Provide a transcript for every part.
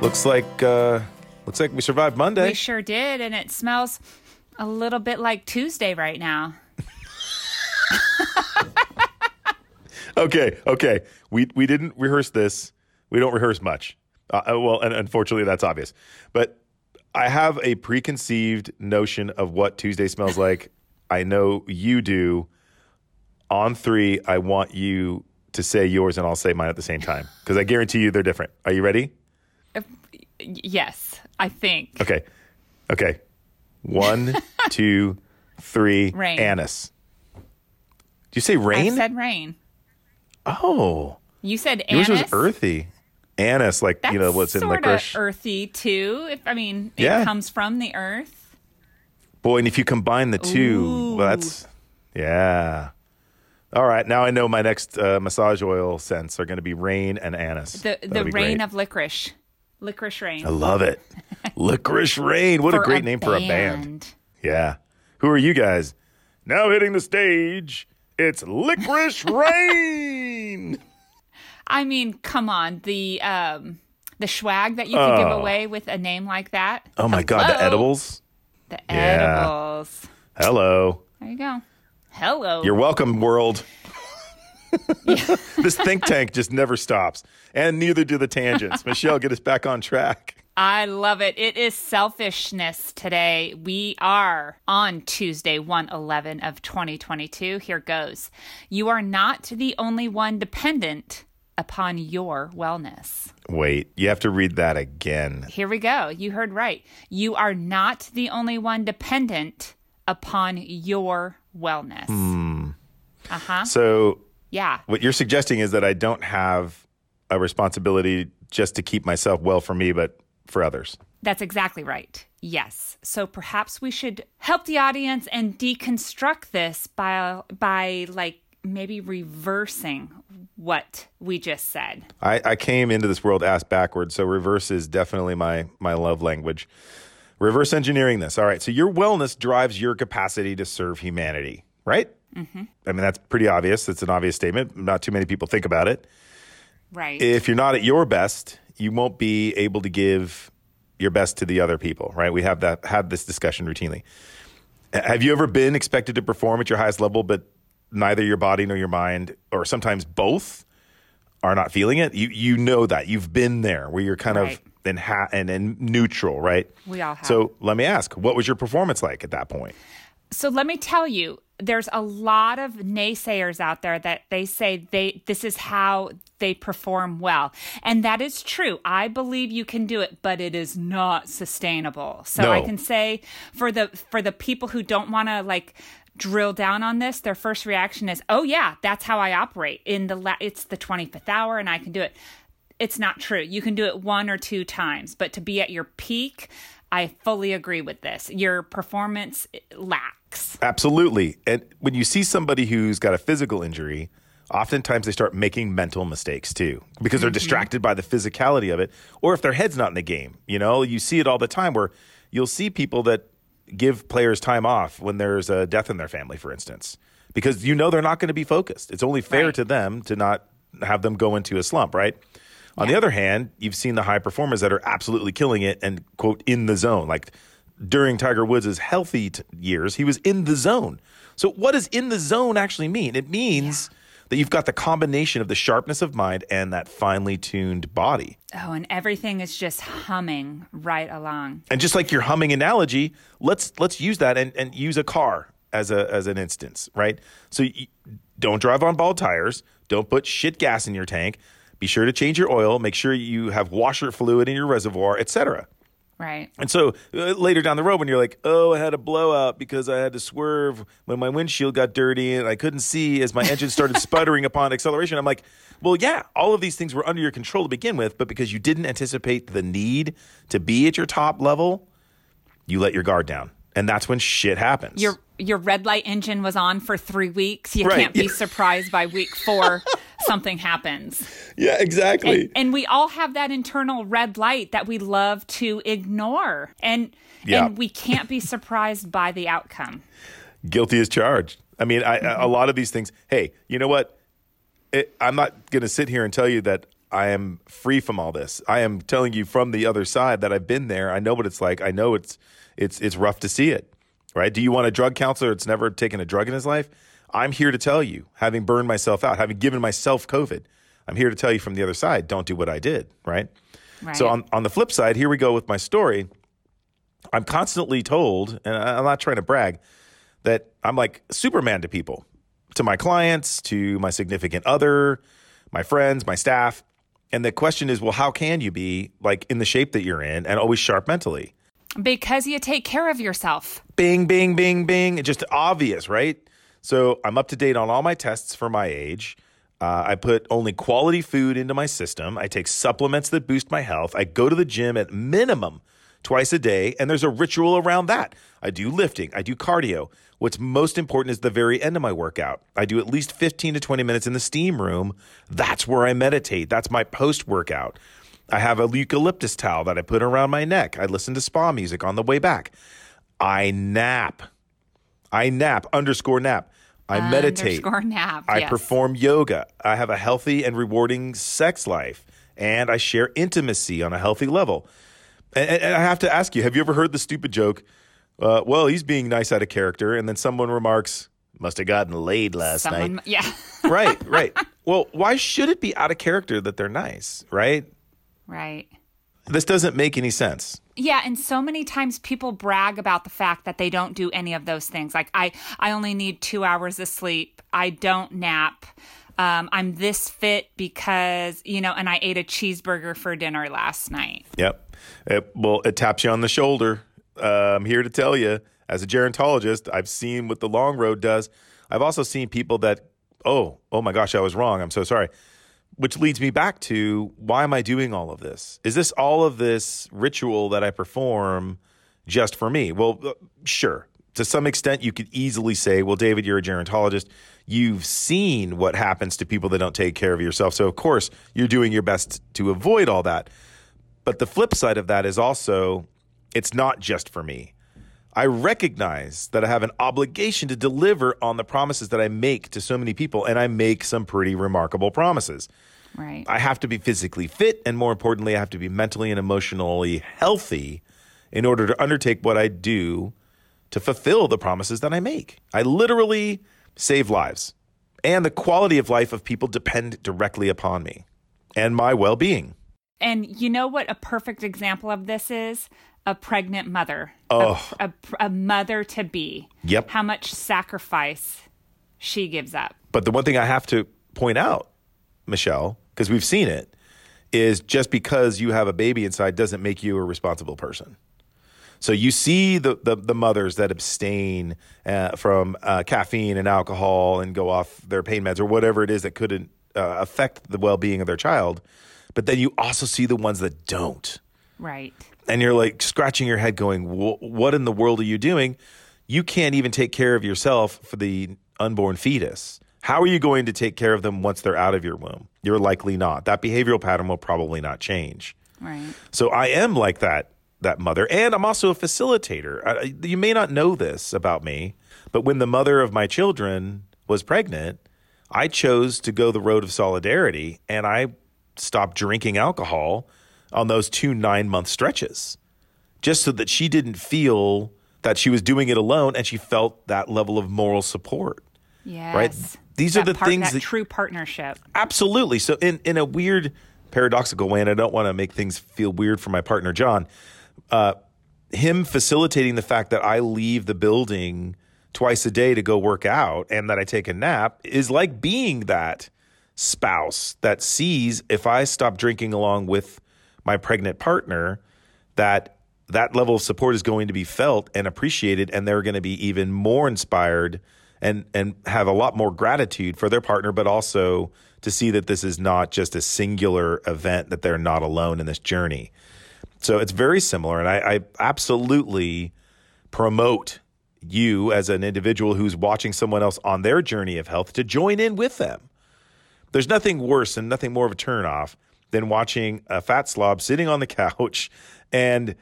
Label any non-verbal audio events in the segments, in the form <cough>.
Looks like uh, looks like we survived Monday. We sure did, and it smells a little bit like Tuesday right now. <laughs> okay, okay. We we didn't rehearse this. We don't rehearse much. Uh, uh, well, and unfortunately, that's obvious. But I have a preconceived notion of what Tuesday smells <laughs> like. I know you do. On three, I want you to say yours, and I'll say mine at the same time because I guarantee you they're different. Are you ready? Yes, I think. Okay. Okay. One, <laughs> two, three. Rain. Anise. Did you say rain? I said rain. oh, You said yours anise. was earthy. Anise, like That's you know what's in licorice. earthy too. If I mean, it Yeah. comes from the earth. Boy, and if you combine the two, well, that's yeah. All right, now I know my next uh, massage oil scents are going to be rain and anise. The That'll the rain great. of licorice, licorice rain. I love it. <laughs> Licorice rain. What a great name for a band. band. Yeah. Who are you guys? Now hitting the stage, it's Licorice <laughs> Rain. I mean, come on, the um the swag that you can give Oh. away with a name like that. Oh my God, the edibles. The Yeah. edibles. Hello. There you go. Hello. You're welcome, world. <laughs> this think tank just never stops, and neither do the tangents. Michelle, get us back on track. I love it. It is selfishness today. We are on Tuesday, 111 of 2022. Here goes. You are not the only one dependent upon your wellness. Wait, you have to read that again. Here we go. You heard right. You are not the only one dependent upon your wellness. Uh huh. So, Yeah. what you're suggesting is that I don't have a responsibility just to keep myself well for me, but for others. That's exactly right. Yes. So perhaps we should help the audience and deconstruct this by by like maybe reversing what we just said. I, I came into this world ass backwards, so reverse is definitely my my love language. Reverse engineering this. All right. So your wellness drives your capacity to serve humanity, right? Mm-hmm. I mean, that's pretty obvious. It's an obvious statement. Not too many people think about it. Right. If you're not at your best, you won't be able to give your best to the other people, right? We have that have this discussion routinely. Have you ever been expected to perform at your highest level, but neither your body nor your mind, or sometimes both, are not feeling it? You you know that you've been there, where you're kind Right. of in ha- and in neutral, right? We all have. So let me ask, what was your performance like at that point? So let me tell you, there's a lot of naysayers out there that they say they this is how they perform well. And that is true. I believe you can do it, but it is not sustainable. So I can say for the for the people who don't want to like drill down on this, their first reaction is, "Oh yeah, that's how I operate. In the la- it's the 25th hour and I can do it." It's not true. You can do it one or two times, but to be at your peak, I fully agree with this. Your performance lacks. Absolutely. And when you see somebody who's got a physical injury, oftentimes they start making mental mistakes too because they're mm-hmm. distracted by the physicality of it or if their head's not in the game. You know, you see it all the time where you'll see people that give players time off when there's a death in their family, for instance, because you know they're not going to be focused. It's only fair Right. to them to not have them go into a slump, right? On the other hand, you've seen the high performers that are absolutely killing it and quote in the zone. Like during Tiger Woods' healthy t- years, he was in the zone. So what does in the zone actually mean? It means that you've got the combination of the sharpness of mind and that finely tuned body. Oh, and everything is just humming right along. And just like your humming analogy, let's let's use that and, and use a car as a as an instance, right? So you, don't drive on bald tires. Don't put shit gas in your tank. Be sure to change your oil. Make sure you have washer fluid in your reservoir, etc. Right. And so uh, later down the road, when you're like, "Oh, I had a blowout because I had to swerve when my windshield got dirty and I couldn't see as my engine started <laughs> sputtering upon acceleration," I'm like, "Well, yeah, all of these things were under your control to begin with, but because you didn't anticipate the need to be at your top level, you let your guard down, and that's when shit happens." Your your red light engine was on for three weeks. You Right. can't be <laughs> surprised by week four something happens. yeah, exactly. And, and we all have that internal red light that we love to ignore. And Yeah. and we can't be surprised by the outcome. guilty as charged. I mean, I, Mm-hmm. a lot of these things. Hey, you know what? It, I'm not going to sit here and tell you that I am free from all this. I am telling you from the other side that I've been there. I know what it's like. I know it's it's it's rough to see it. Right? Do you want a drug counselor that's never taken a drug in his life? I'm here to tell you, having burned myself out, having given myself COVID, I'm here to tell you from the other side, don't do what I did, right? Right. So on on the flip side, here we go with my story. I'm constantly told, and I'm not trying to brag, that I'm like Superman to people, to my clients, to my significant other, my friends, my staff. And the question is, well, how can you be like in the shape that you're in and always sharp mentally? because you take care of yourself. Bing, bing, bing, bing. It's just obvious, right? So I'm up to date on all my tests for my age. Uh, I put only quality food into my system. I take supplements that boost my health. I go to the gym at minimum twice a day, and there's a ritual around that. I do lifting, I do cardio. What's most important is the very end of my workout. I do at least 15 to 20 minutes in the steam room. That's where I meditate. That's my post workout. I have a eucalyptus towel that I put around my neck. I listen to spa music on the way back. I nap. I nap, underscore nap. I meditate. Nap. I yes. perform yoga. I have a healthy and rewarding sex life. And I share intimacy on a healthy level. And, and- I have to ask you have you ever heard the stupid joke? Uh, well, he's being nice out of character. And then someone remarks, must have gotten laid last Someone, night. yeah, right, right. <laughs> Well, why should it be out of character that they're nice, right? right. This doesn't make any sense. Yeah, and so many times people brag about the fact that they don't do any of those things. Like I, I only need two hours of sleep. I don't nap. Um, I'm this fit because you know, and I ate a cheeseburger for dinner last night. Yep. It, well, it taps you on the shoulder. Uh, I'm here to tell you, as a gerontologist, I've seen what the long road does. I've also seen people that, oh, oh my gosh, I was wrong. I'm so sorry. Which leads me back to why am I doing all of this? Is this all of this ritual that I perform just for me? Well, uh, sure. To some extent, you could easily say, well, David, you're a gerontologist. You've seen what happens to people that don't take care of yourself. So, of course, you're doing your best to avoid all that. But the flip side of that is also, it's not just for me. I recognize that I have an obligation to deliver on the promises that I make to so many people, and I make some pretty remarkable promises. Right. I have to be physically fit, and more importantly, I have to be mentally and emotionally healthy in order to undertake what I do to fulfill the promises that I make. I literally save lives, and the quality of life of people depend directly upon me and my well being. And you know what a perfect example of this is? A pregnant mother. Oh. A, a, a mother to be. Yep. How much sacrifice she gives up. But the one thing I have to point out, Michelle, because we've seen it, is just because you have a baby inside doesn't make you a responsible person. So you see the the, the mothers that abstain uh, from uh, caffeine and alcohol and go off their pain meds or whatever it is that could uh, affect the well being of their child, but then you also see the ones that don't Right. And you're like scratching your head going "Wh- what in the world are you doing? You can't even take care of yourself for the unborn fetus. How are you going to take care of them once they're out of your womb? You're likely not. That behavioral pattern will probably not change. Right. so i am like that that mother and i'm also a facilitator. I, you may not know this about me but when the mother of my children was pregnant i chose to go the road of solidarity and i stopped drinking alcohol on those two nine month stretches just so that she didn't feel that she was doing it alone and she felt that level of moral support Yes. Right? These are the part- things that that- true partnership. Absolutely. So in in a weird paradoxical way, and I don't want to make things feel weird for my partner John, uh, him facilitating the fact that I leave the building twice a day to go work out and that I take a nap is like being that spouse that sees if I stop drinking along with my pregnant partner that that level of support is going to be felt and appreciated and they're going to be even more inspired and and have a lot more gratitude for their partner but also to see that this is not just a singular event that they're not alone in this journey. So it's very similar and i, I absolutely promote you as an individual who's watching someone else on their journey of health to join in with them. There's nothing worse and nothing more of a turnoff than watching a fat slob sitting on the couch and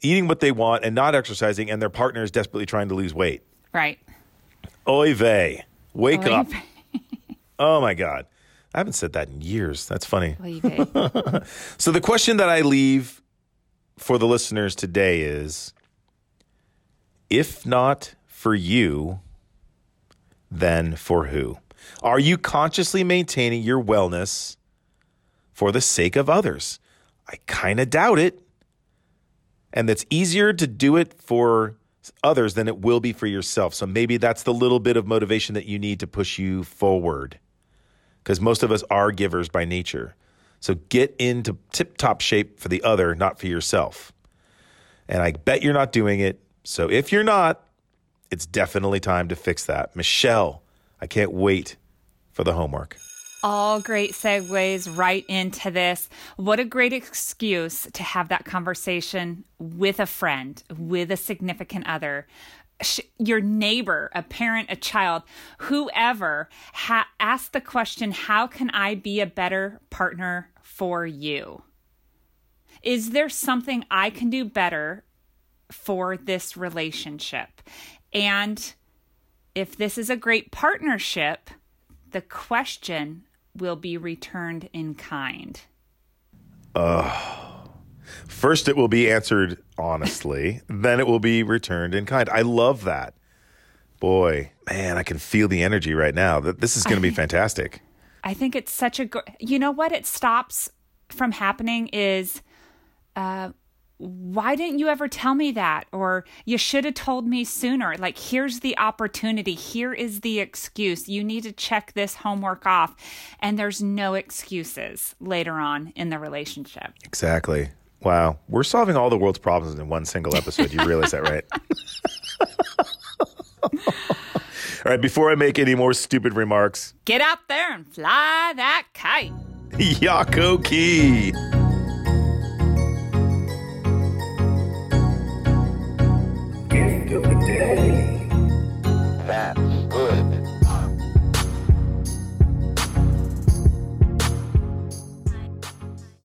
eating what they want and not exercising, and their partner is desperately trying to lose weight. Right. Oy vey, wake Oy up. vey. <laughs> Oh my God. I haven't said that in years. That's funny. <laughs> So the question that I leave for the listeners today is if not for you, then for who? Are you consciously maintaining your wellness for the sake of others? I kind of doubt it. And it's easier to do it for others than it will be for yourself. So maybe that's the little bit of motivation that you need to push you forward. Because most of us are givers by nature. So get into tip top shape for the other, not for yourself. And I bet you're not doing it. So if you're not, it's definitely time to fix that. Michelle, I can't wait for the homework. All great segues right into this. What a great excuse to have that conversation with a friend, with a significant other, your neighbor, a parent, a child, whoever. Ha- ask the question How can I be a better partner for you? Is there something I can do better for this relationship? And if this is a great partnership, the question will be returned in kind. First, it will be answered honestly, <laughs> then it will be returned in kind. I love that. Boy, man, I can feel the energy right now. Th- This is going to be fantastic. I think it's such a good. You know what? It stops from happening is, uh, why didn't you ever tell me that? Or you should have told me sooner. Like, here's the opportunity. Here is the excuse. You need to check this homework off. And there's no excuses later on in the relationship. Exactly. Wow. We're solving all the world's problems in one single episode. You realize that, right? <laughs> all right. Before I make any more stupid remarks, Get out there and fly that kite. <laughs> Yako Key.